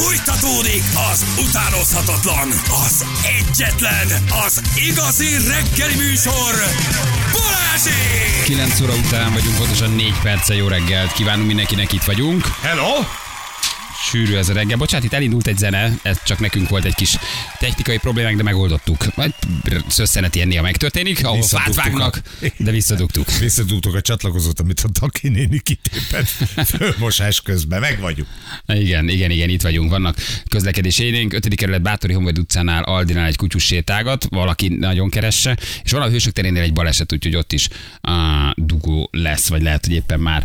Fújtatódik az utánozhatatlan, az egyetlen, az igazi reggeli műsor, Balázsék! 9 óra után vagyunk, pontosan 4 perce jó reggelt. Kívánunk mindenkinek, itt vagyunk. Hello! Sűrű ez a reggel. Bocsánat, itt elindult egy zene, ez csak nekünk volt egy kis technikai problémánk, de megoldottuk. Majd szösszenet ilyen néha megtörténik, ahol fát Visszadugtuk vágnak, de visszadugtuk. Visszadugtok a csatlakozót, amit a Taki néni kitépett fölmosás közben. Meg vagyunk. Igen, igen, igen, itt vagyunk. Vannak közlekedési élénk. 5. kerület Bátori Honvéd utcánál Aldinál egy kutyus sétálgat, valaki nagyon keresse, és van a Hősök terénél egy baleset, úgyhogy ott is uh, dugó lesz, vagy lehet, hogy éppen már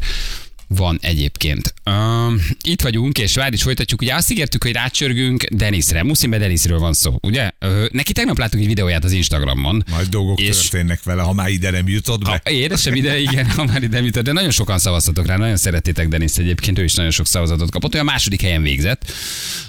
van egyébként. Uh, itt vagyunk, és várj is folytatjuk. Ugye azt ígértük, hogy rácsörgünk Denisre. Muszimbe Denisről van szó, ugye? Uh, neki tegnap láttuk egy videóját az Instagramon. Majd dolgok És- történnek vele, ha már ide nem jutott be. Ha, édesem ide, igen, ha már ide jutott, de nagyon sokan szavaztatok rá, nagyon szerettétek Denis egyébként, ő is nagyon sok szavazatot kapott, olyan második helyen végzett.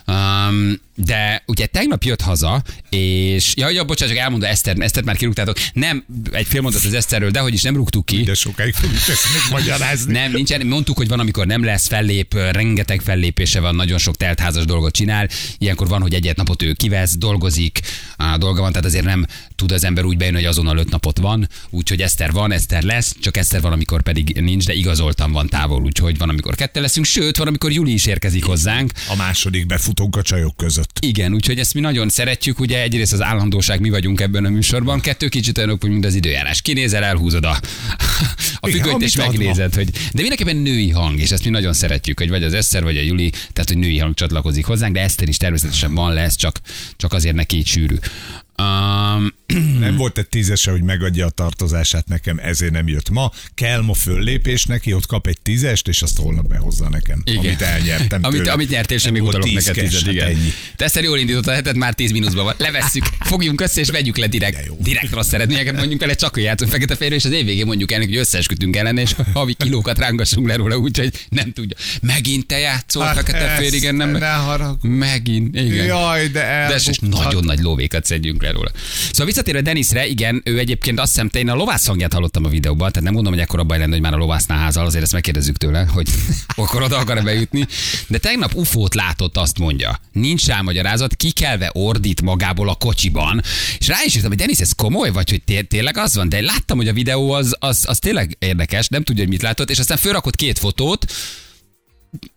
Um, de ugye tegnap jött haza, és ja, ja bocsánat, csak elmondom Eszter, Esztert már kirúgtátok. Nem, egy fél mondat az Eszterről, de hogy is nem rúgtuk ki. De sokáig fogjuk ezt magyarázni. Nem, nincsen. Mondtuk, hogy van, amikor nem lesz fellép, rengeteg fellépése van, nagyon sok teltházas dolgot csinál. Ilyenkor van, hogy egyet napot ő kivesz, dolgozik, á, dolga van, tehát azért nem tud az ember úgy bejönni, hogy azonnal öt napot van. Úgyhogy Eszter van, Eszter lesz, csak Eszter van, amikor pedig nincs, de igazoltan van távol, úgyhogy van, amikor kettő leszünk, sőt, van, amikor Juli is érkezik hozzánk. A második befutunk a csajok között. Igen, úgyhogy ezt mi nagyon szeretjük, ugye egyrészt az állandóság mi vagyunk ebben a műsorban, kettő kicsit olyanok, hogy mint az időjárás. Kinézel, elhúzod a, a függönyt és megnézed, hogy de mindenképpen női hang, és ezt mi nagyon szeretjük, hogy vagy az Eszter, vagy a Juli, tehát hogy női hang csatlakozik hozzánk, de Eszter is természetesen van lesz, csak, csak azért neki így sűrű. Um, Nem volt egy tízese, hogy megadja a tartozását nekem, ezért nem jött ma. Kell ma föllépés neki, ott kap egy tízest, és azt holnap behozza nekem, Igen. amit elnyertem Amit, tőle. amit nyertél, sem még utalok tíz neked hát igen. ennyi. Te ezt jól indítottad a hetet, már 10 mínuszban van. Levesszük, fogjunk össze és vegyük le De direkt. Direkt rossz eredményeket mondjuk vele, csak hogy játszunk fekete férő, és az év végén mondjuk el, hogy összeeskütünk ellene, és havi kilókat rángassunk le róla, úgyhogy nem tudja. Megint te játszol Hát fekete fér, igen, nem. ne. Megint, igen. Jaj, de De is elbukhat. nagyon nagy lóvékat szedjünk le róla. Szóval visszatérve Denisre, igen, ő egyébként azt hiszem, én a lovász hangját hallottam a videóban, tehát nem mondom, hogy ekkora baj lenne, hogy már a lovásznál házal, azért ezt megkérdezzük tőle, hogy akkor oda akar-e bejutni. De tegnap ufót látott, azt mondja. Nincs rá magyarázat, kikelve ordít magából a kocsiban. És rá is írtam, hogy Denis, ez komoly, vagy hogy té- tényleg az van? De láttam, hogy a videó az, az, az tényleg érdekes, nem tudja, hogy mit látott, és aztán fölrakott két fotót,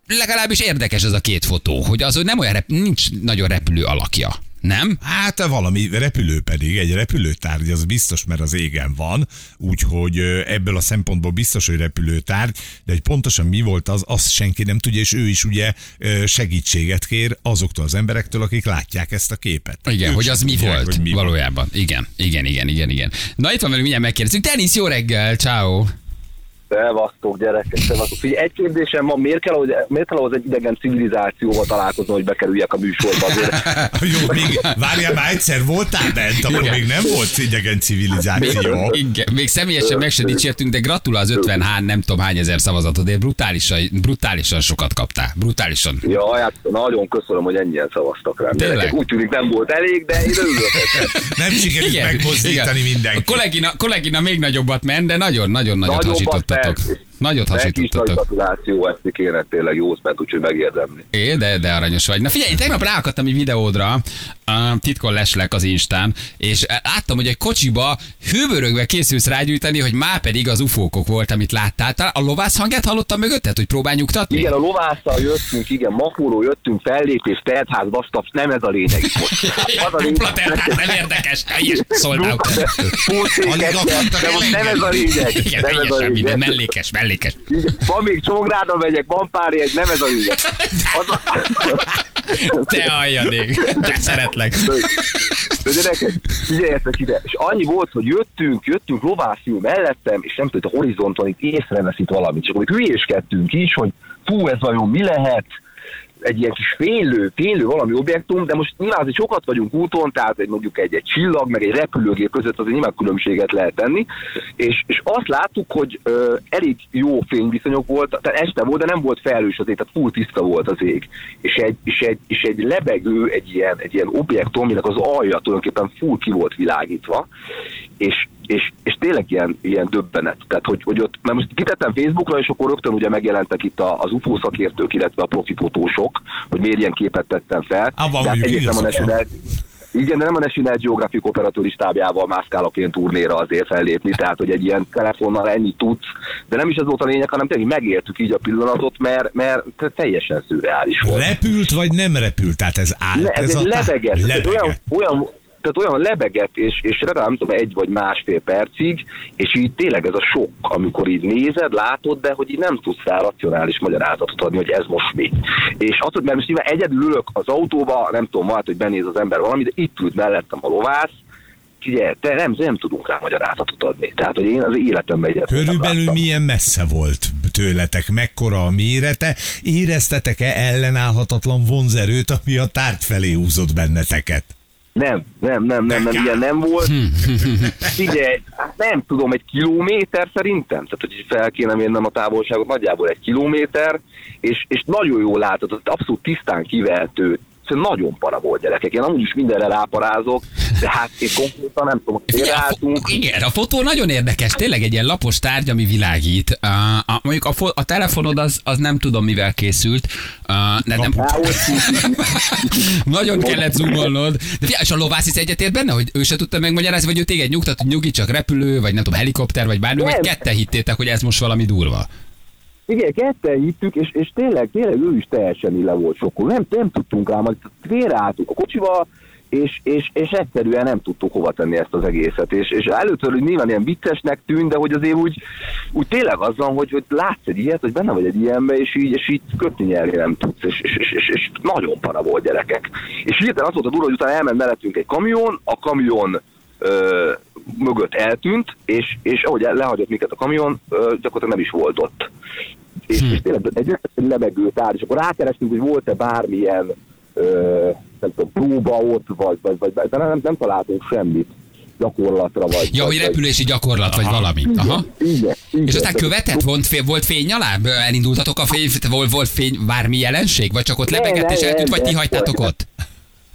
legalábbis érdekes ez a két fotó, hogy az, hogy nem olyan, rep- nincs nagyon repülő alakja. Nem? Hát valami repülő pedig, egy repülőtárgy, az biztos, mert az égen van, úgyhogy ebből a szempontból biztos, hogy repülőtárgy, de hogy pontosan mi volt az, azt senki nem tudja, és ő is ugye segítséget kér azoktól az emberektől, akik látják ezt a képet. Igen, Ők hogy az mi tudják, volt hogy mi volt. valójában. Igen, igen, igen, igen, igen. Na itt van velünk, mindjárt megkérdezzük. Denis, jó reggel, ciao. Szevasztok, gyerekek, szevasztok. Figyelj, egy kérdésem van, miért kell, hogy, miért kell ahhoz egy idegen civilizációval találkozni, hogy bekerüljek a műsorba? Jó, még, várjál már egyszer, voltál bent, akkor Igen. még nem volt idegen civilizáció. Igen, még személyesen meg se dicsértünk, de gratulál az 50 hán, nem tudom hány ezer szavazatodért. Brutálisan, brutálisan sokat kaptál. Brutálisan. ja, hát nagyon köszönöm, hogy ennyien szavaztak rám. Tényleg? Úgy tűnik nem volt elég, de én örülök. Nem sikerült megmozdítani A mindenkit. kollégina, kollégina még nagyobbat ment, de nagyon-nagyon nagyot Nagyobbat hasítottatok. Nagyot hasítottatok. gratuláció, ezt kéne tényleg jó ment, úgyhogy megérdemli. É, de, de aranyos vagy. Na figyelj, tegnap ráakadtam egy videódra, a titkon leslek az Instán, és láttam, hogy egy kocsiba hőbörögve készülsz rágyújtani, hogy már pedig az ufókok volt, amit láttál. A lovász hangját hallottam mögötted, hogy próbál nyugtatni? Igen, a lovásszal jöttünk, igen, makóról jöttünk, fellépés, teltház, vastaps, nem ez a lényeg most. Az a Dupla terhát, nem érdekes. Teljes most nem ez a lényeg. Igen, Nem ez a teljesen minden. lényeg. Mellékes, mellékes. Van még Csongráda megyek, van pár jegy, nem ez a lényeg. Az a... Te aljadék. Te szeretlek. De gyerekek, figyeljetek ide. És annyi volt, hogy jöttünk, jöttünk lovászül mellettem, és nem hogy a horizonton itt észrevesz itt valamit. Csak hogy hülyéskedtünk is, hogy fú, ez vajon mi lehet? Egy ilyen kis félő, félő valami objektum, de most nyilván azért sokat vagyunk úton, tehát egy, mondjuk egy, egy csillag, meg egy repülőgép között azért nyilván különbséget lehet tenni, és, és azt láttuk, hogy ö, elég jó fényviszonyok volt, tehát este volt, de nem volt felhős azért, tehát full tiszta volt az ég, és egy, és egy, és egy lebegő, egy ilyen, egy ilyen objektum, aminek az alja tulajdonképpen full ki volt világítva, és és, és tényleg ilyen, ilyen döbbenet. Tehát, hogy, hogy ott, mert most kitettem Facebookra, és akkor rögtön ugye megjelentek itt a, az UFO szakértők, illetve a profi fotósok, hogy miért ilyen képet tettem fel. Van De a. National, igen, de nem a National Geographic operatőri stábjával mászkálok én turnéra azért fellépni, tehát hogy egy ilyen telefonnal ennyit tudsz, de nem is ez volt a lényeg, hanem tényleg megértük így a pillanatot, mert, mert teljesen szürreális volt. Repült vagy nem repült? Tehát ez állt Le, ez, ez egy a tár- lebeget, tehát olyan, Lebegett. olyan, tehát olyan lebeget, és, és legalább nem tudom, egy vagy másfél percig, és így tényleg ez a sok, amikor így nézed, látod, de hogy így nem tudsz rá racionális magyarázatot adni, hogy ez most mi. És az, hogy mert most nyilván egyedül ülök az autóba, nem tudom, majd, hogy benéz az ember valamit, de itt ült mellettem a lovász, Figyelj, te nem, nem tudunk rá magyarázatot adni. Tehát, hogy én az életemben egyet Körülbelül milyen messze volt tőletek, mekkora a mérete, éreztetek-e ellenállhatatlan vonzerőt, ami a tárgy felé húzott benneteket? Nem, nem, nem, nem, nem, ilyen nem volt. Figyelj, hát nem tudom, egy kilométer szerintem, tehát hogy fel kéne mérnem a távolságot, nagyjából egy kilométer, és, és nagyon jól látod, abszolút tisztán kivehető, Szóval nagyon para volt gyerekek. Én amúgy is mindenre ráparázok, de hát én konkrétan nem tudom, hogy Igen, a, félreálltunk. fo- igen, a fotó nagyon érdekes, tényleg egy ilyen lapos tárgy, ami világít. Uh, a, mondjuk a, fo- a telefonod az, az nem tudom mivel készült, uh, de nem, nagyon kellett zoomolnod. De figyelj, és a lovász is egyetért benne, hogy ő se tudta megmagyarázni, vagy ő téged nyugtat, hogy nyugi, csak repülő, vagy nem tudom, helikopter, vagy bármi, vagy Nem. ketten hittétek, hogy ez most valami durva. Igen, ketten hittük, és, és tényleg, tényleg ő is teljesen le volt sokkol. Nem, nem tudtunk rá, majd félreálltunk a kocsival, és, és, és egyszerűen nem tudtuk hova tenni ezt az egészet. És, és először hogy nyilván ilyen viccesnek tűnt, de hogy azért úgy, úgy tényleg az van, hogy, hogy látsz egy ilyet, hogy benne vagy egy ilyenbe, és így, és így kötni nyelni nem tudsz, és, és, és, és, és nagyon para volt gyerekek. És hirtelen az volt a durva, hogy utána elment mellettünk egy kamion, a kamion ö, mögött eltűnt, és, és ahogy lehagyott minket a kamion, ö, gyakorlatilag nem is volt ott. És, és tényleg egy egy lebegő tár, és akkor rákerestünk, hogy volt-e bármilyen ö, nem tudom, próba ott, vagy, vagy, vagy de nem, nem találtunk semmit gyakorlatra, vagy... Ja, hogy repülési gyakorlat, vagy valami. Aha. Igen, igen. És aztán követett, volt, volt fény alá? Elindultatok a fény, volt, volt fény, bármi jelenség? Vagy csak ott lebegett és eltűnt, vagy ti hagytátok ott?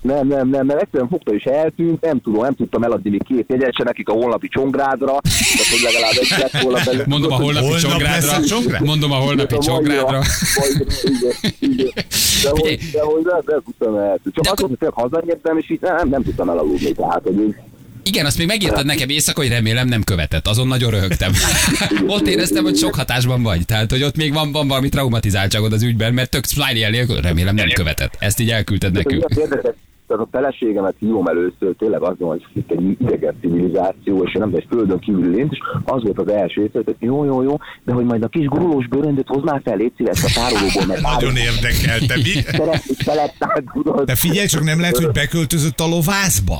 Nem, nem, nem, nem, egyszerűen fogta és eltűnt, nem tudom, nem tudtam eladni még két jegyet se nekik a holnapi csongrádra, tehát hogy legalább egy lett volna belőle. Mondom a holnapi Holnap csongrádra. csongrád? Mondom a holnapi csongrádra. De hogy, de hogy nem, nem tudtam el. Csak De azt akkor- mondta, hogy hazanyértem, és így nem, nem tudtam elaludni. Tehát, hogy Igen, azt még megírtad nekem éjszaka, hogy remélem nem követett. Azon nagyon röhögtem. ott éreztem, hogy sok hatásban vagy. Tehát, hogy ott még van, van valami traumatizáltságod az ügyben, mert tök smiley nélkül remélem nem követett. Ezt így elküldted nekünk. Tehát a feleségemet hívom először, tényleg az van, hogy itt egy idegen civilizáció, és nem egy földön kívüli lényt, és az volt az első észre, hogy jó, jó, jó, de hogy majd a kis gurulós bőröndöt hoz már fel, légy szíves a tárolóból, mert Nagyon érdekelte, mi? De figyelj csak, nem lehet, hogy beköltözött a lovászba?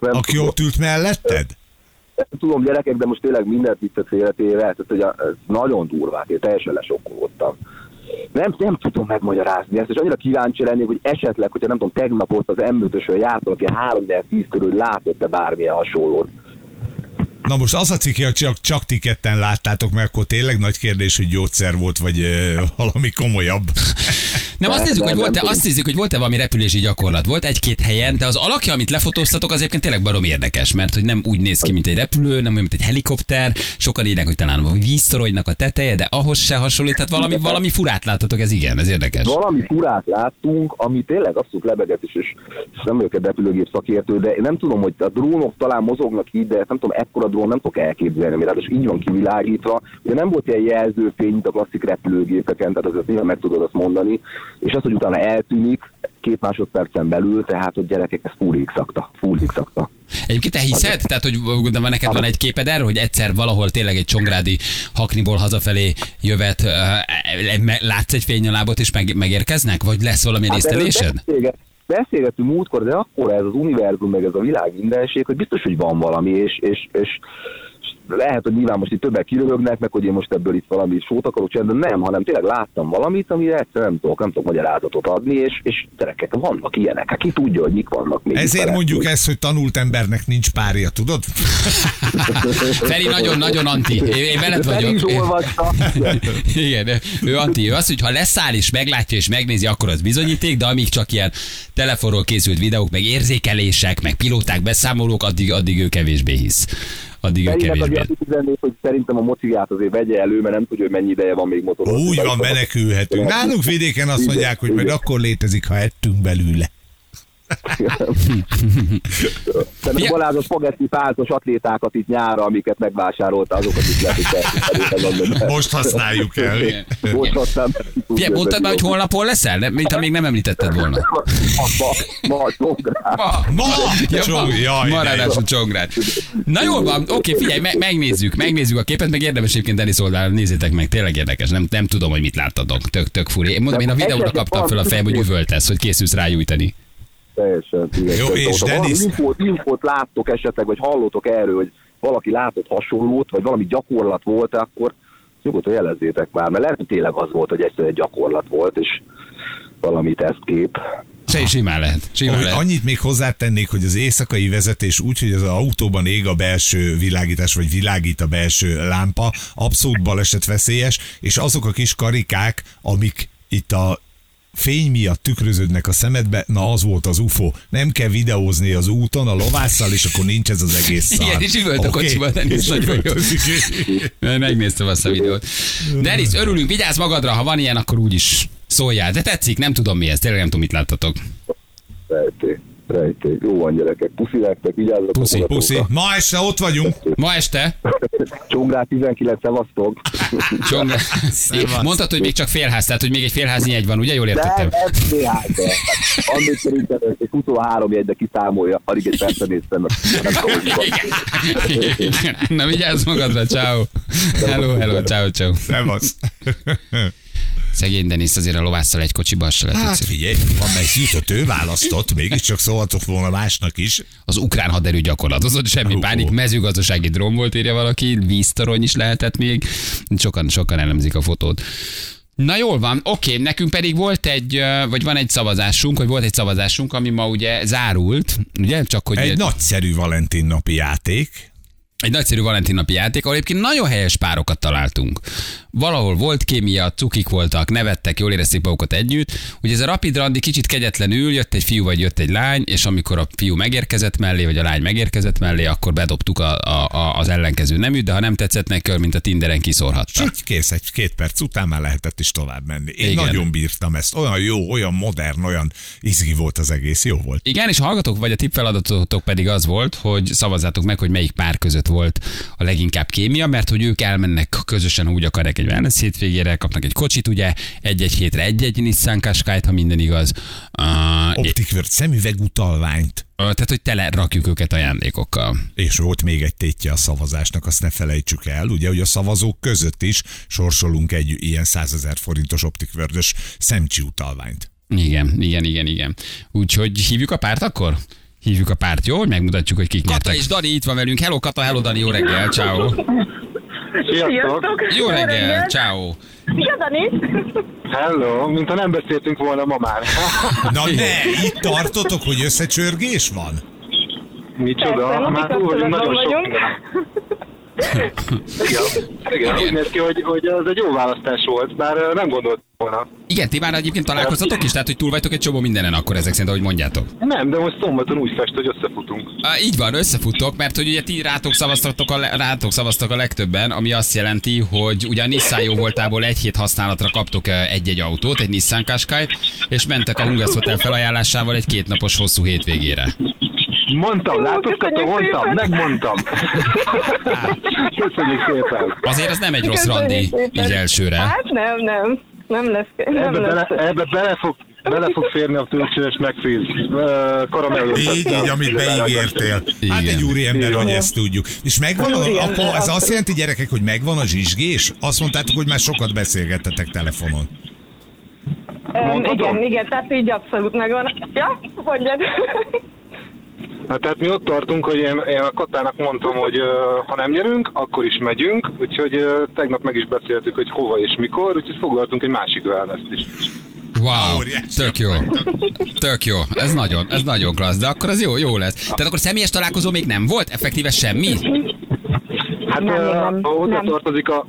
Aki ott ült melletted? Tudom gyerekek, de most tényleg mindent viccet félretéve, tehát hogy a- ez nagyon durvát, én teljesen lesokkolódtam. Nem, nem tudom megmagyarázni ezt, és annyira kíváncsi lennék, hogy esetleg, hogyha nem tudom, tegnap ott az M5-ösön jártam, aki 3 10 körül látott-e bármilyen hasonlót. Na most az a cikk, csak, csak ti ketten láttátok, mert akkor tényleg nagy kérdés, hogy gyógyszer volt, vagy ö, valami komolyabb. Nem, azt nézzük, hogy volt-e, azt nézzük, hogy volt-e valami repülési gyakorlat. Volt egy-két helyen, de az alakja, amit lefotóztatok, az egyébként tényleg barom érdekes, mert hogy nem úgy néz ki, mint egy repülő, nem olyan, mint egy helikopter. Sokan írják, hogy talán víztoronynak a teteje, de ahhoz se hasonlít. Tehát valami, valami furát láttatok, ez igen, ez érdekes. Valami furát láttunk, ami tényleg abszolút lebegett is, és, és nem vagyok egy repülőgép szakértő, de én nem tudom, hogy a drónok talán mozognak így, de nem tudom, ekkora drón nem tudok elképzelni, mert ráadásul így van kivilágítva. Ugye nem volt ilyen jelzőfény, mint a klasszik repülőgépeken, tehát azért nyilván meg tudod azt mondani, és az, hogy utána eltűnik két másodpercen belül, tehát hogy gyerekek, ez fullik szakta, fullik szakta. Egyébként te hiszed? Tehát, hogy van neked van egy képed erről, hogy egyszer valahol tényleg egy csongrádi hakniból hazafelé jövet, e, látsz egy fénynyalábot és meg, megérkeznek? Vagy lesz valamilyen Hát észlelésed? beszélget- Beszélgettünk múltkor, de akkor ez az univerzum, meg ez a világ mindenség, hogy biztos, hogy van valami, és, és, és lehet, hogy nyilván most itt többek kirögnek, meg hogy én most ebből itt valami sót akarok csinálni, de nem, hanem tényleg láttam valamit, amire egyszerűen nem tudok, nem tudok magyarázatot adni, és, és gyerekek, vannak ilyenek, hát ki tudja, hogy mik vannak még. Ezért mondjuk ezt, hogy tanult embernek nincs párja, tudod? Feri nagyon-nagyon anti. Én, én veled is vagyok. Igen, ő anti. Ő azt, hogy ha leszáll és meglátja és megnézi, akkor az bizonyíték, de amíg csak ilyen telefonról készült videók, meg érzékelések, meg pilóták beszámolók, addig, addig ő kevésbé hisz. Addig ő kevésbé. azért hogy szerintem a mocigát azért vegye elő, mert nem tudja, hogy mennyi ideje van még motorozni. Úgy van, menekülhetünk. Nálunk vidéken azt mondják, hogy majd akkor létezik, ha ettünk belőle. Szerintem Balázs a spagetti pálcos atlétákat itt nyára, amiket megvásárolta, azokat is lehet, Most használjuk el. Most aztán Figyelj, mondtad már, hogy holnap hol leszel? Nem, mint ha még nem említetted volna. Ma, ma, ma, Csongrád. Ma, Ma! Ja, Csong, jaj, ma de ráadásul. Csongrád. Na jól van, oké, figyelj, me- megnézzük, megnézzük a képet, meg érdemes egyébként Denis oldalán, nézzétek meg, tényleg érdekes, nem, nem tudom, hogy mit láttatok, tök, tök furi. Én mondom, én a videóra kaptam föl a fejem, hogy üvöltesz, hogy készülsz rájújtani. Teljesen. Jó, és Denis? Infót, infót láttok esetleg, vagy hallottok erről, hogy valaki látott hasonlót, vagy valami gyakorlat volt, akkor nyugodtan jelezzétek már, mert lehet, hogy tényleg az volt, hogy egyszerűen egy gyakorlat volt, és valami tesztkép. Se simán lehet. Simán lehet. Annyit még hozzátennék, hogy az éjszakai vezetés úgy, hogy az autóban ég a belső világítás, vagy világít a belső lámpa, abszolút baleset veszélyes, és azok a kis karikák, amik itt a fény miatt tükröződnek a szemedbe, na az volt az UFO. Nem kell videózni az úton a lovásszal, és akkor nincs ez az egész szar. Igen, és üvölt a Oké? kocsiban, Denis, nagyon jó. Megnéztem azt a videót. Denis, örülünk, vigyázz magadra, ha van ilyen, akkor úgyis szóljál. De tetszik, nem tudom mi ez, tényleg nem tudom, mit láttatok. Rejtély. Rejtély. Jó van, gyerekek. Puszi nektek, vigyázzatok. Puszi. Puszi, ma este ott vagyunk. Ma este, Csongrád 19, szevasztok. Csong, mondtad, hogy még csak félház, tehát hogy még egy félházi jegy van, ugye? Jól Nem, értettem? ez néhány, de Annyi szerintem ez egy 23 jegy, de kiszámolja. Alig egy percet néztem. Nem. Na vigyázz magadra, ciao. Hello, hello, ciao, ciao. Szevasz. Szegény Denis azért a lovásszal egy kocsiba se lett Hát figyelj, van mely jutott, ő választott, mégiscsak szólhatok volna másnak is. Az ukrán haderő gyakorlatozott, semmi pánik, mezőgazdasági drón volt, írja valaki, víztorony is lehetett még. Sokan, sokan elemzik a fotót. Na jól van, oké, nekünk pedig volt egy, vagy van egy szavazásunk, vagy volt egy szavazásunk, ami ma ugye zárult, ugye? Csak hogy Egy nagyszerű Valentin napi játék. Egy nagyszerű Valentin napi játék, ahol egyébként nagyon helyes párokat találtunk. Valahol volt kémia, cukik voltak, nevettek, jól érezték magukat együtt. Ugye ez a rapid randi kicsit kegyetlenül, jött egy fiú vagy jött egy lány, és amikor a fiú megérkezett mellé, vagy a lány megérkezett mellé, akkor bedobtuk a, a, a, az ellenkező neműt, de ha nem tetszett neki, mint a Tinderen kiszórhatta. Csak kész, egy két perc után már lehetett is tovább menni. Én Igen. nagyon bírtam ezt. Olyan jó, olyan modern, olyan izgi volt az egész. Jó volt. Igen, és a hallgatók vagy a tippfeladatotok pedig az volt, hogy szavazzátok meg, hogy melyik pár között volt a leginkább kémia, mert hogy ők elmennek közösen, úgy akarják egy wellness hétvégére, kapnak egy kocsit, ugye, egy-egy hétre egy-egy Nissan Qashqai-t, ha minden igaz. Uh, Optikvört szemüveg utalványt. tehát, hogy tele rakjuk őket ajándékokkal. És volt még egy tétje a szavazásnak, azt ne felejtsük el, ugye, hogy a szavazók között is sorsolunk egy ilyen 100 ezer forintos optikvördös szemcsi utalványt. Igen, igen, igen, igen. Úgyhogy hívjuk a párt akkor? Hívjuk a párt, jó? Hogy megmutatjuk, hogy kik Kata és Dani itt van velünk. Hello Kata, hello Dani, jó reggel, ciao. Sziasztok! Jó reggel, ciao. Szia, Dani! Hello, mintha nem beszéltünk volna ma már. Na ne, itt tartotok, hogy összecsörgés van? Micsoda? Persze, már túl vagyunk nagyon sok vagyunk. Igen, igen, úgy néz ki, hogy, hogy ez egy jó választás volt, bár nem gondolt volna. Igen, ti már egyébként találkoztatok is, tehát hogy túl vagytok egy csomó mindenen akkor ezek szerint, ahogy mondjátok. Nem, de most szombaton úgy fest, hogy összefutunk. Á, így van, összefuttok, mert hogy ugye ti rátok szavaztatok a, le- rátok szavaztak a legtöbben, ami azt jelenti, hogy ugye a Nissan jó voltából egy hét használatra kaptok egy-egy autót, egy Nissan qashqai és mentek a Hungas Hotel felajánlásával egy kétnapos hosszú hétvégére. Mondtam, köszönjük mondtam, megmondtam. Köszönjük szépen. Azért az nem egy rossz randi, így elsőre. Hát nem, nem. Nem lesz. Nem Ebbe lesz. bele, ebbe bele fog, bele fog férni a tölcsős megfríz. ö, karamelló. Így, így, amit beígértél. Hát Igen. egy úri ember vagy, ezt tudjuk. És megvan, a, akkor ez azt jelenti, gyerekek, hogy megvan a zsizsgés? Azt mondtátok, hogy már sokat beszélgettetek telefonon. Mondhatom? igen, igen, tehát így abszolút megvan. Ja, mondjad. Hát tehát mi ott tartunk, hogy én, én a Katának mondtam, hogy uh, ha nem nyerünk, akkor is megyünk, úgyhogy uh, tegnap meg is beszéltük, hogy hova és mikor, úgyhogy foglaltunk egy másik wellness is. Wow, tök jó. Tök jó. Ez nagyon, ez nagyon klassz, de akkor az jó, jó lesz. Tehát akkor személyes találkozó még nem volt? Effektíve semmi? Hát Nem, uh, nem, nem. hozzátartozik a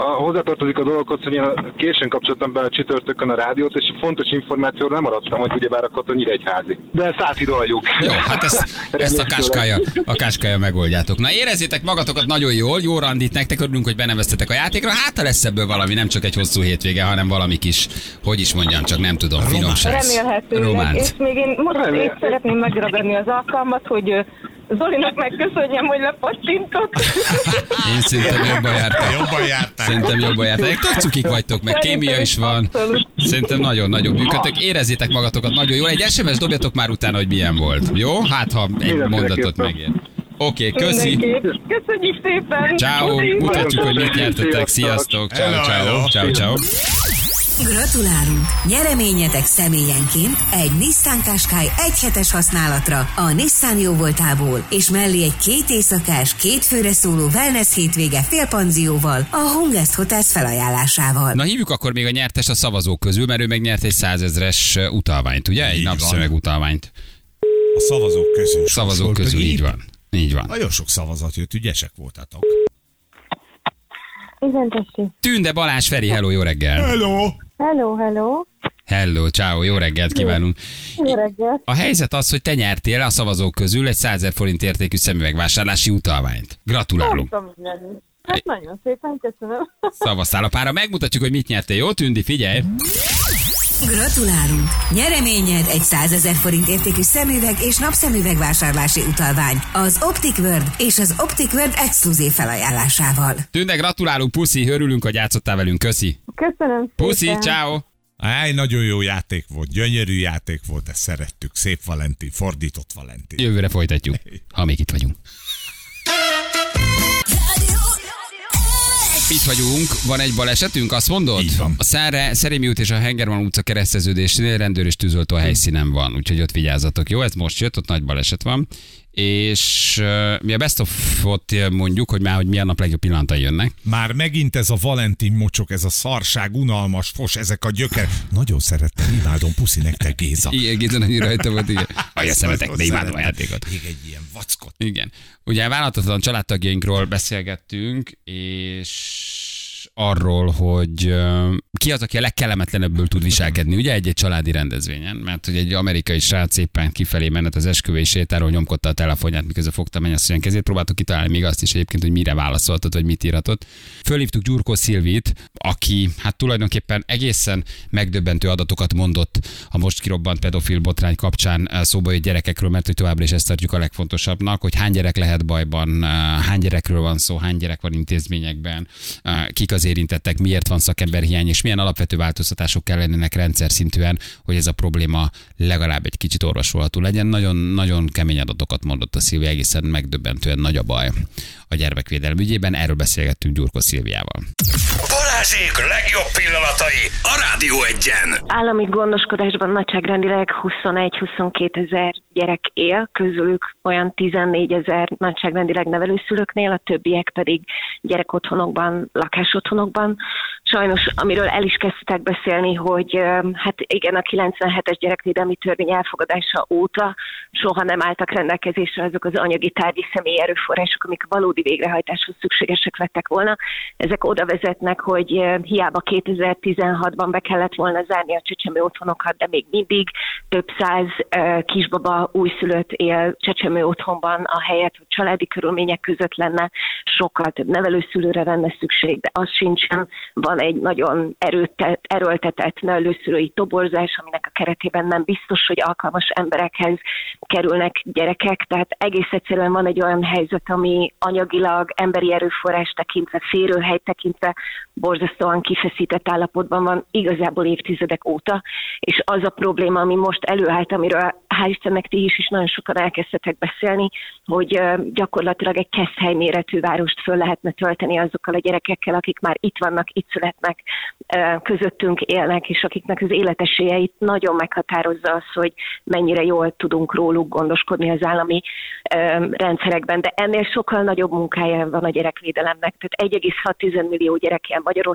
a, hozzátartozik a dologhoz, hogy én a- későn kapcsoltam be a csütörtökön a rádiót, és fontos információról nem maradtam, hogy ugyebár a Kata nyíregyházi. De ezt átidoljuk. Jó, hát ezt, ezt a káskája, a káskája megoldjátok. Na érezzétek magatokat nagyon jól, jó randit nektek, örülünk, hogy beneveztetek a játékra. Hát ha lesz ebből valami, nem csak egy hosszú hétvége, hanem valami kis, hogy is mondjam, csak nem tudom, finomság. Remélhetőleg. Románt. És még én most Remélem. itt szeretném megragadni az alkalmat, hogy Zolinak megköszönjem, hogy lepattintott. Én szerintem jobban jártam. Jobban jártál. Szerintem jobban jártak. Tök cukik vagytok, meg kémia is van. Szerintem nagyon-nagyon működtök. Érezzétek magatokat nagyon jól. Egy SMS dobjatok már utána, hogy milyen volt. Jó? Hát, ha egy mondatot megér. Oké, okay, köszi. Köszönjük szépen. Ciao, mutatjuk, hogy mit Sziasztok. nyertetek. Sziasztok, ciao, ciao, ciao, ciao. Gratulálunk! Nyereményetek személyenként egy Nissan Qashqai egy hetes használatra a Nissan jóvoltából, és mellé egy két éjszakás, két főre szóló wellness hétvége félpanzióval a Hungest Hotels felajánlásával. Na hívjuk akkor még a nyertes a szavazók közül, mert ő megnyert egy százezres utalványt, ugye? Egy napszöveg utalványt. A szavazók közül. Szavazók sokszor közül, így van. Így van. Nagyon sok szavazat jött, ügyesek voltatok. Igen, tessék. Tünde Balázs Feri, hello, jó reggel. Hello! Hello, hello. Hello, ciao, jó reggelt kívánunk. Jó reggelt. A helyzet az, hogy te nyertél a szavazók közül egy 100 000 forint értékű szemüvegvásárlási utalványt. Gratulálunk. Tudom nyerni. Hát nagyon szépen köszönöm. Szavaztál a pára, megmutatjuk, hogy mit nyertél. Jó, Tündi, figyelj! Gratulálunk! Nyereményed egy 100 ezer forint értékű szemüveg és napszemüveg vásárlási utalvány az Optic World és az Optic World exkluzív felajánlásával. Tünde, gratulálunk, puszi, örülünk, hogy játszottál velünk, köszi. Köszönöm Puszi, szépen. ciao. Áj, nagyon jó játék volt, gyönyörű játék volt, ezt szerettük. Szép Valentin, fordított Valentin. Jövőre folytatjuk, ha még itt vagyunk. Itt vagyunk, van egy balesetünk, azt mondod? Így van. A Száre, Szerémi út és a Hengerman utca kereszteződésnél rendőr és tűzoltó helyszínen van, úgyhogy ott vigyázzatok. Jó, ez most jött, ott nagy baleset van. És uh, mi a best of-ot mondjuk, hogy már hogy milyen nap legjobb pillanatai jönnek. Már megint ez a Valentin mocsok, ez a szarság, unalmas, fos, ezek a gyöker. Nagyon szerettem, imádom, puszi nektek, Géza. Igen, Géza nagyon rajta volt, igen. Olyan szemetek, de imádom a játékot. Még egy ilyen vackot. Igen. Ugye vállalhatatlan családtagjainkról beszélgettünk, és arról, hogy ki az, aki a legkellemetlenebből tud viselkedni, ugye egy-egy családi rendezvényen, mert hogy egy amerikai srác éppen kifelé menet az esküvői sétáról nyomkodta a telefonját, miközben fogta mennyasszony kezét, próbáltuk kitalálni még azt is egyébként, hogy mire válaszoltat, vagy mit írhatott. Fölhívtuk Gyurkó Szilvit, aki hát tulajdonképpen egészen megdöbbentő adatokat mondott a most kirobbant pedofil botrány kapcsán eh, szóba jött gyerekekről, mert hogy továbbra is ezt tartjuk a legfontosabbnak, hogy hány gyerek lehet bajban, eh, hány gyerekről van szó, hány gyerek van intézményekben, eh, kik az érintettek, miért van szakemberhiány, és milyen alapvető változtatások kellenének rendszer szintűen, hogy ez a probléma legalább egy kicsit orvosolható legyen. Nagyon, nagyon kemény adatokat mondott a Szilvi, egészen megdöbbentően nagy a baj a gyermekvédelem ügyében. Erről beszélgettünk Gyurko Szilviával. Balázsék legjobb pillanatai a Rádió egyen. Állami gondoskodásban nagyságrendileg 21-22 ezer gyerek él, közülük olyan 14 ezer nagyságrendileg nevelőszülőknél, a többiek pedig gyerekotthonokban, lakásotthonokban. Sajnos, amiről el is kezdtek beszélni, hogy hát igen, a 97-es gyerekvédelmi törvény elfogadása óta soha nem álltak rendelkezésre azok az anyagi tárgyi személyi erőforrások, amik valódi végrehajtáshoz szükségesek lettek volna. Ezek oda vezetnek, hogy ö, hiába 2016-ban be kellett volna zárni a csecsemő otthonokat, de még mindig több száz kisbaba újszülött él csecsemő otthonban, a helyet, hogy családi körülmények között lenne, sokkal több nevelőszülőre lenne szükség, de az sincsen. Van egy nagyon erőtet, erőltetett nevelőszülői toborzás, aminek a keretében nem biztos, hogy alkalmas emberekhez kerülnek gyerekek, tehát egész egyszerűen van egy olyan helyzet, ami anyagilag, emberi erőforrás tekintve, férőhely tekintve borzasztóan kifeszített állapotban van igazából évtizedek óta, és az a probléma, ami most előállít, amiről hál' Istennek ti is, is nagyon sokan elkezdtetek beszélni, hogy gyakorlatilag egy keszthely méretű várost föl lehetne tölteni azokkal a gyerekekkel, akik már itt vannak, itt születnek, közöttünk élnek, és akiknek az életesélyeit nagyon meghatározza az, hogy mennyire jól tudunk róluk gondoskodni az állami rendszerekben. De ennél sokkal nagyobb munkája van a gyerekvédelemnek. Tehát 1,6 millió gyerek él Magyarországon.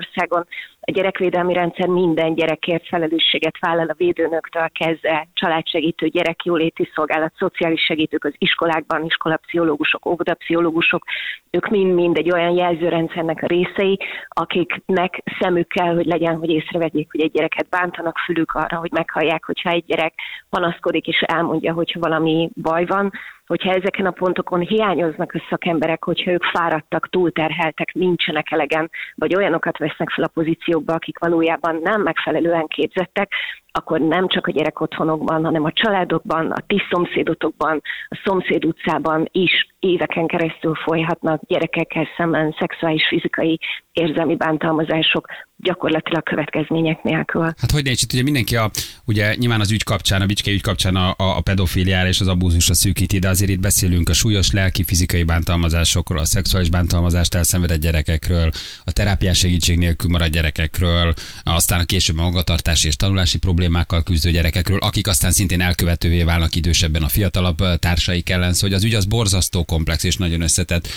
A gyerekvédelmi rendszer minden gyerekért felelősséget vállal a védőnöktől kezdve, családsegítő, gyerekjóléti szolgálat, szociális segítők az iskolákban, iskolapszichológusok, óvodapszichológusok, ők mind-mind egy olyan jelzőrendszernek a részei, akiknek szemük kell, hogy legyen, hogy észrevegyék, hogy egy gyereket bántanak fülük arra, hogy meghallják, hogyha egy gyerek panaszkodik és elmondja, hogyha valami baj van, hogyha ezeken a pontokon hiányoznak a szakemberek, hogyha ők fáradtak, túlterheltek, nincsenek elegen, vagy olyanokat vesznek fel a pozíciókba, akik valójában nem megfelelően képzettek, akkor nem csak a gyerek otthonokban, hanem a családokban, a ti szomszédotokban, a szomszéd utcában is éveken keresztül folyhatnak gyerekekkel szemben szexuális, fizikai, érzelmi bántalmazások gyakorlatilag következmények nélkül. Hát hogy nincs itt, ugye mindenki a, ugye nyilván az ügy kapcsán, a Bicske ügy kapcsán a, a pedofiliára és az abúzusra szűkíti, de azért itt beszélünk a súlyos lelki, fizikai bántalmazásokról, a szexuális bántalmazást elszenvedett gyerekekről, a terápiás segítség nélkül maradt gyerekekről, aztán a később a magatartási és tanulási problémákkal küzdő gyerekekről, akik aztán szintén elkövetővé válnak idősebben a fiatalabb társaik ellen, szóval hogy az ügy az borzasztó komplex és nagyon összetett.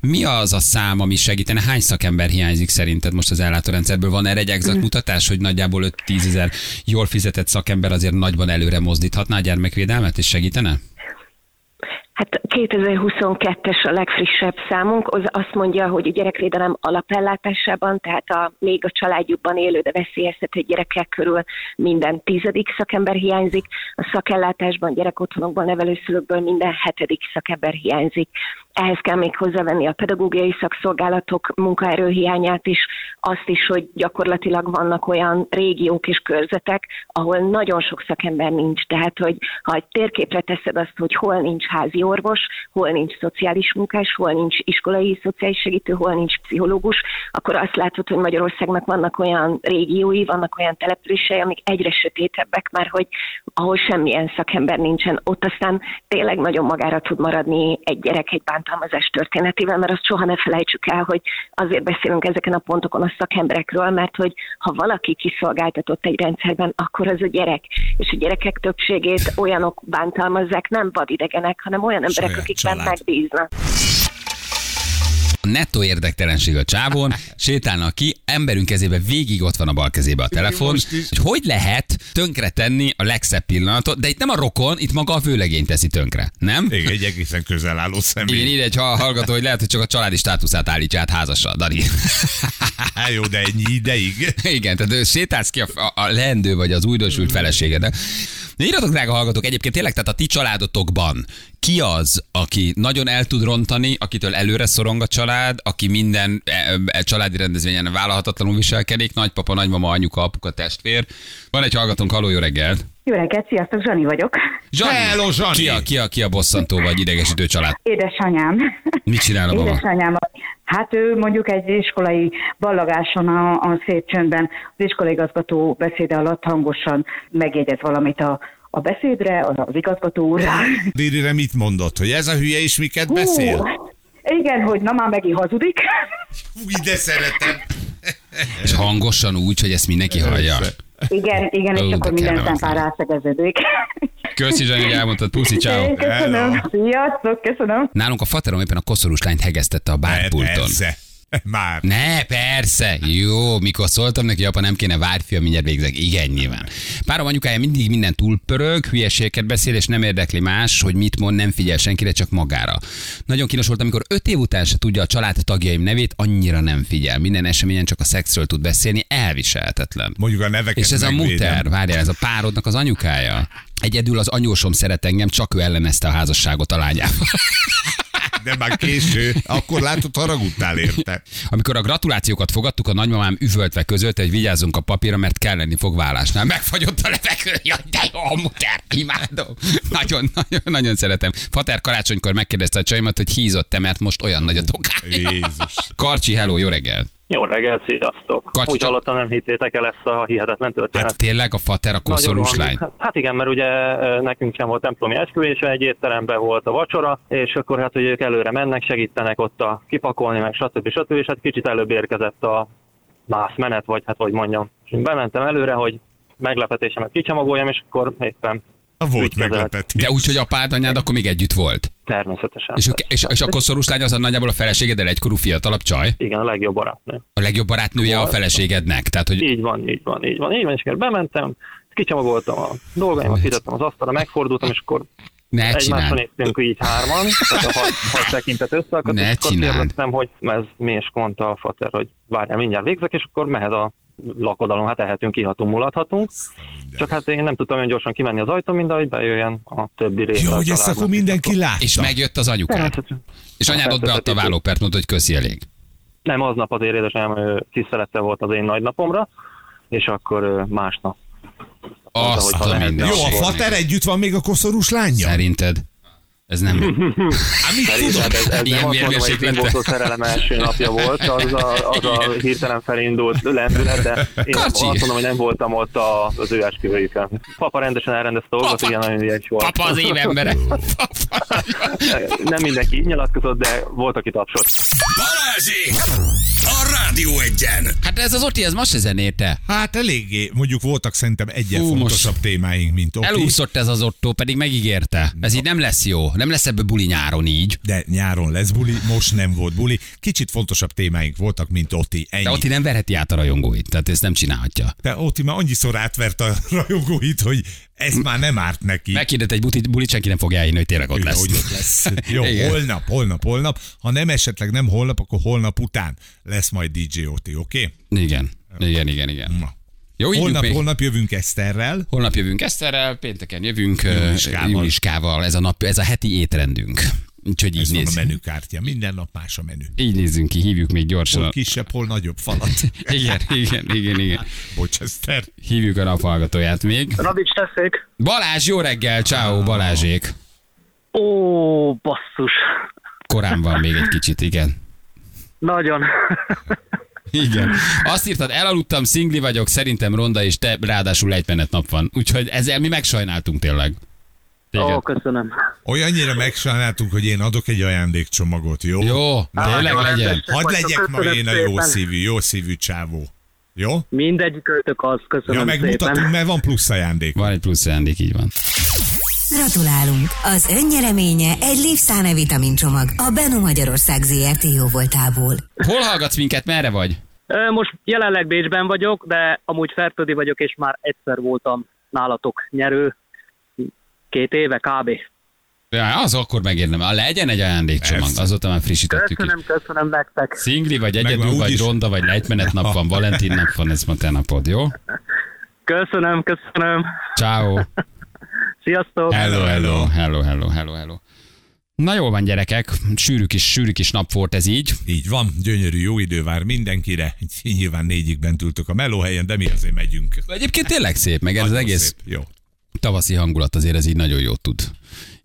Mi az a szám, ami segítene? Hány szakember hiányzik szerinted most az ellátórendszerből? Van erre egy exakt mutatás, hogy nagyjából 5-10 ezer jól fizetett szakember azért nagyban előre mozdíthatná a gyermekvédelmet és segítene? Hát 2022-es a legfrissebb számunk, az azt mondja, hogy a gyerekvédelem alapellátásában, tehát a még a családjukban élő, de veszélyeztető gyerekek körül minden tizedik szakember hiányzik, a szakellátásban, gyerekotthonokban, nevelőszülőkből minden hetedik szakember hiányzik. Ehhez kell még hozzávenni a pedagógiai szakszolgálatok munkaerőhiányát is, azt is, hogy gyakorlatilag vannak olyan régiók és körzetek, ahol nagyon sok szakember nincs. Tehát, hogy ha egy térképre teszed azt, hogy hol nincs házi orvos, hol nincs szociális munkás, hol nincs iskolai szociális segítő, hol nincs pszichológus, akkor azt látod, hogy Magyarországnak vannak olyan régiói, vannak olyan települései, amik egyre sötétebbek, már hogy ahol semmilyen szakember nincsen, ott aztán tényleg nagyon magára tud maradni egy gyerek egy bántalmazás történetével, mert azt soha ne felejtsük el, hogy azért beszélünk ezeken a pontokon a szakemberekről, mert hogy ha valaki kiszolgáltatott egy rendszerben, akkor az a gyerek. És a gyerekek többségét olyanok bántalmazzák, nem vadidegenek, hanem olyan emberek, Saját akikben család. megbíznak. Nettó érdektelenség a csávon, sétálnak ki, emberünk kezébe végig ott van a bal kezébe a telefon, hogy hogy lehet tönkre tenni a legszebb pillanatot, de itt nem a rokon, itt maga a vőlegény teszi tönkre, nem? Igen, egy egészen közel álló személy. Igen, ide egy ha- hallgató, hogy lehet, hogy csak a családi státuszát állítja át házasra, Dani. Jó, de ennyi ideig. Igen, tehát sétálsz ki a, a, a leendő vagy az újdonsült feleségednek. Írjatok, drága hallgatók, egyébként tényleg, tehát a ti családotokban ki az, aki nagyon el tud rontani, akitől előre szorong a család, aki minden e, e, családi rendezvényen vállalhatatlanul viselkedik, nagypapa, nagymama, anyuka, apuka, testvér. Van egy hallgatónk, haló, jó reggelt! Jó reggelt, sziasztok, Zsani vagyok. Zsani, Hello, Zsani! Ki a, ki, a, ki a bosszantó vagy idegesítő család? Édesanyám. Mit csinál a? Édesanyám. Hát ő mondjuk egy iskolai ballagáson a, a szép csöndben az iskolaigazgató beszéde alatt hangosan megjegyez valamit a, a beszédre, az, az igazgató úr. Dirire mit mondott, hogy ez a hülye is miket beszél? Hú, igen, hogy na már megint hazudik. Fúj, de szeretem. És hangosan úgy, hogy ezt mindenki hallja. Igen, igen, és akkor minden szempár rászegeződik. Köszi, Zsani, hogy elmondtad. Puszi, ciao. Köszönöm, sziasztok, köszönöm. Nálunk a faterom éppen a koszorús lányt hegesztette a bárpulton. Persze. Már. Ne, persze. Jó, mikor szóltam neki, apa, nem kéne várj, fiam, mindjárt végzek. Igen, nyilván. Párom anyukája mindig minden túlpörög, hülyeségeket beszél, és nem érdekli más, hogy mit mond, nem figyel senkire, csak magára. Nagyon kínos volt, amikor öt év után se tudja a család tagjaim nevét, annyira nem figyel. Minden eseményen csak a szexről tud beszélni, elviselhetetlen. Mondjuk a neveket És ez a muter, várjál, ez a párodnak az anyukája. Egyedül az anyósom szeret engem, csak ő ellenezte a házasságot a lányával. De már késő. Akkor látod, haragudtál érte. Amikor a gratulációkat fogadtuk, a nagymamám üvöltve között, hogy vigyázzunk a papírra, mert kelleni fog vállásnál. Megfagyott a levegő, jaj, de jó, a muter, imádom. Nagyon, nagyon, nagyon szeretem. Fater karácsonykor megkérdezte a csajmat, hogy hízott-e, mert most olyan nagy a tokája. Jézus. Karcsi, hello, jó reggel. Jó reggel, sziasztok. Kacsi, Úgy hallottam, nem hittétek el ezt a hihetetlen történetet. Hát tényleg a fater a koszorús lány. van. Hát igen, mert ugye nekünk sem volt templomi esküvés, egy étteremben volt a vacsora, és akkor hát hogy ők előre mennek, segítenek ott a kipakolni, meg stb. stb. És hát kicsit előbb érkezett a más menet, vagy hát hogy mondjam. És én bementem előre, hogy meglepetésemet kicsomagoljam, és akkor éppen volt meglepetés. De úgy, hogy apád, anyád akkor még együtt volt. természetesen. És, a- és, és a koszorús lány az a nagyjából a feleségeddel egykorú fiatalabb csaj? Igen, a legjobb barátnő. A legjobb barátnője a Volt. feleségednek. Tehát, hogy Így van, így van, így van, így van, és akkor bementem, kicsomagoltam a dolgaimat, kitettem az asztalra, megfordultam, és akkor ne egymásra csináld. néztünk így hárman, tehát a hat, hat tekintet összeakadt, Ne és akkor kérdeztem, hogy ez mi, és mondta a fater, hogy várjál, mindjárt végzek, és akkor mehet a lakodalom, hát ehetünk, ihatunk, mulathatunk. Csak hát én nem tudtam olyan gyorsan kimenni az ajtón, mint ahogy bejöjjön a többi része. Jó, hogy ezt akkor mindenki látta. És megjött az anyukád. Természetesen. És anyád ott beadta a vállópert, mondta, hogy köszi elég. Nem, aznap azért édesanyám ő tisztelete volt az én nagynapomra, és akkor másnap. Azt a minden. Jó, a fater együtt van még a koszorús lánya? Szerinted? Ez nem... Hát mit ez, ez Ilyen nem azt mondom, hogy. Timbótó szerelem első napja volt, az a, az a hirtelen felindult lendület, de én Kacsi. azt mondom, hogy nem voltam ott a, az ő esküvőjükön. Papa rendesen elrendezte dolgot, Papa. igen, nagyon ügyes volt. Papa az évembere. Nem mindenki így nyilatkozott, de volt, aki tapsott. Balázsék! A Rádió egyen! Hát ez az Oti, ez ma se zenérte. Hát eléggé, mondjuk voltak szerintem egyen fontosabb témáink, mint Oki. Elúszott ez az Otto, pedig megígérte. Ez így nem lesz jó. Nem lesz ebből buli nyáron így. De nyáron lesz buli, most nem volt buli. Kicsit fontosabb témáink voltak, mint Oti. Ennyi. De Oti nem verheti át a rajongóit, tehát ezt nem csinálhatja. De Oti már annyiszor átvert a rajongóit, hogy ez már nem árt neki. Meghirdett egy bulit, bulit, senki nem fogja elhinni, hogy tényleg ott lesz. Hogy ott lesz. Jó, Igen. holnap, holnap, holnap. Ha nem esetleg nem holnap, akkor holnap után lesz majd DJ Oti, oké? Igen, igen, igen, igen. Okay? Jó, Holnap, még. holnap jövünk Eszterrel. Holnap jövünk Eszterrel, pénteken jövünk Juliskával. Juliskával. Ez a, nap, ez a heti étrendünk. Úgyhogy így Ez van a menükártya. Minden nap más a menü. Így nézzünk ki, hívjuk még gyorsan. Hol kisebb, hol nagyobb falat. Igen, igen, igen, igen. Bocs, Eszter. Hívjuk a naphallgatóját még. Radics tessék. Balázs, jó reggel, ciao Balázsék. Ó, basszus. Korán van még egy kicsit, igen. Nagyon. Igen. Azt írtad, elaludtam, szingli vagyok, szerintem ronda, és te ráadásul egy menet nap van. Úgyhogy ezzel mi megsajnáltunk tényleg. Ó, Téged. köszönöm. Olyannyira megsajnáltunk, hogy én adok egy ajándékcsomagot, jó? Jó, tényleg legyen. Hadd legyek ma én a jó szépen. szívű, jó szívű csávó. Jó? Mindegyik költök az, köszönöm Ja, megmutatunk, szépen. mert van plusz ajándék. Van egy plusz ajándék, így van. Gratulálunk! Az önnyereménye egy Lipszáne vitamincsomag a Beno Magyarország ZRT jóvoltából. Hol hallgatsz minket, merre vagy? Most jelenleg Bécsben vagyok, de amúgy Fertődi vagyok, és már egyszer voltam nálatok nyerő. Két éve kb. Ja, az akkor megérnem. A legyen egy ajándékcsomag, azóta már frissítettük is. Köszönöm, köszönöm nektek. Szingli vagy egyedül, vagy úgyis- ronda, vagy lejtmenet nap van, Valentin nap van, ez ma te napod, jó? Köszönöm, köszönöm. Ciao. Sziasztok. Hello, hello, hello, hello, hello, hello. Na jól van, gyerekek, sűrű kis, sűrű kis nap volt ez így. Így van, gyönyörű, jó idő vár mindenkire. Nyilván négyig bent ültök a melóhelyen, de mi azért megyünk. Egyébként tényleg szép, meg ez az egész szép, Jó. tavaszi hangulat azért ez így nagyon jó tud,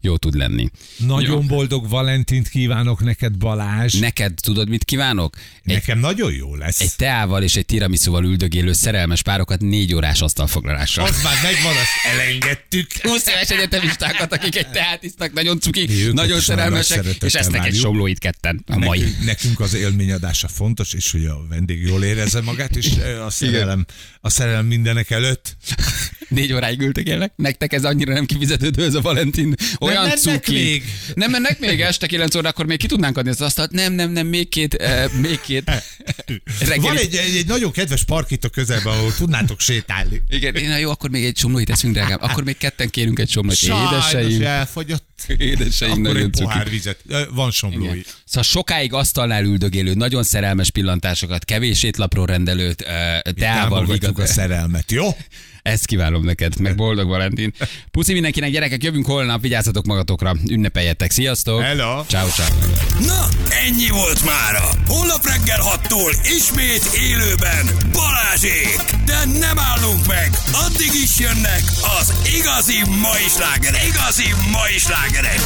jó tud lenni. Nagyon boldog Valentint kívánok neked, Balázs. Neked tudod, mit kívánok? Egy, Nekem nagyon jó lesz. egy teával és egy tiramisuval üldögélő szerelmes párokat négy órás asztalfoglalással. Az már megvan, azt elengedtük. 20 éves egyetemistákat, akik egy teát isznak, nagyon cuki, nagyon szerelmesek, és esznek egy somlóit ketten a mai. Nekünk, nekünk az élményadása fontos, és hogy a vendég jól érezze magát, és a szerelem, a szerelem mindenek előtt. Négy óráig ültek élnek. Nektek ez annyira nem kifizetődő, ez a Valentin. Olyan mennek cuki. még. Nem mennek még este 9 óra, akkor még ki tudnánk adni ezt azt, nem, nem, nem, még két, eh, még két reggeli. Van egy, egy, egy nagyon kedves park itt a közelben, ahol tudnátok sétálni. Igen, én, na jó, akkor még egy somlóit eszünk, drágám. Akkor még ketten kérünk egy somlóit. Sajnos Édeseim, elfogyott. édeseim, Akkor nagyon egy cuki. pohár vizet. Ö, Van somlói. Igen. Szóval sokáig asztalnál üldögélő, nagyon szerelmes pillantásokat, kevés étlapról rendelőt, eh, teával Támogatjuk a szerelmet, jó? Ezt kívánom neked, meg boldog Valentin. Puszi mindenkinek, gyerekek, jövünk holnap, vigyázzatok magatokra, ünnepeljetek, sziasztok! Hello. Ciao, ciao. Na, ennyi volt mára. Holnap reggel 6-tól ismét élőben Balázsék. De nem állunk meg. Addig is jönnek az igazi mai slágerek. Igazi mai slágerek.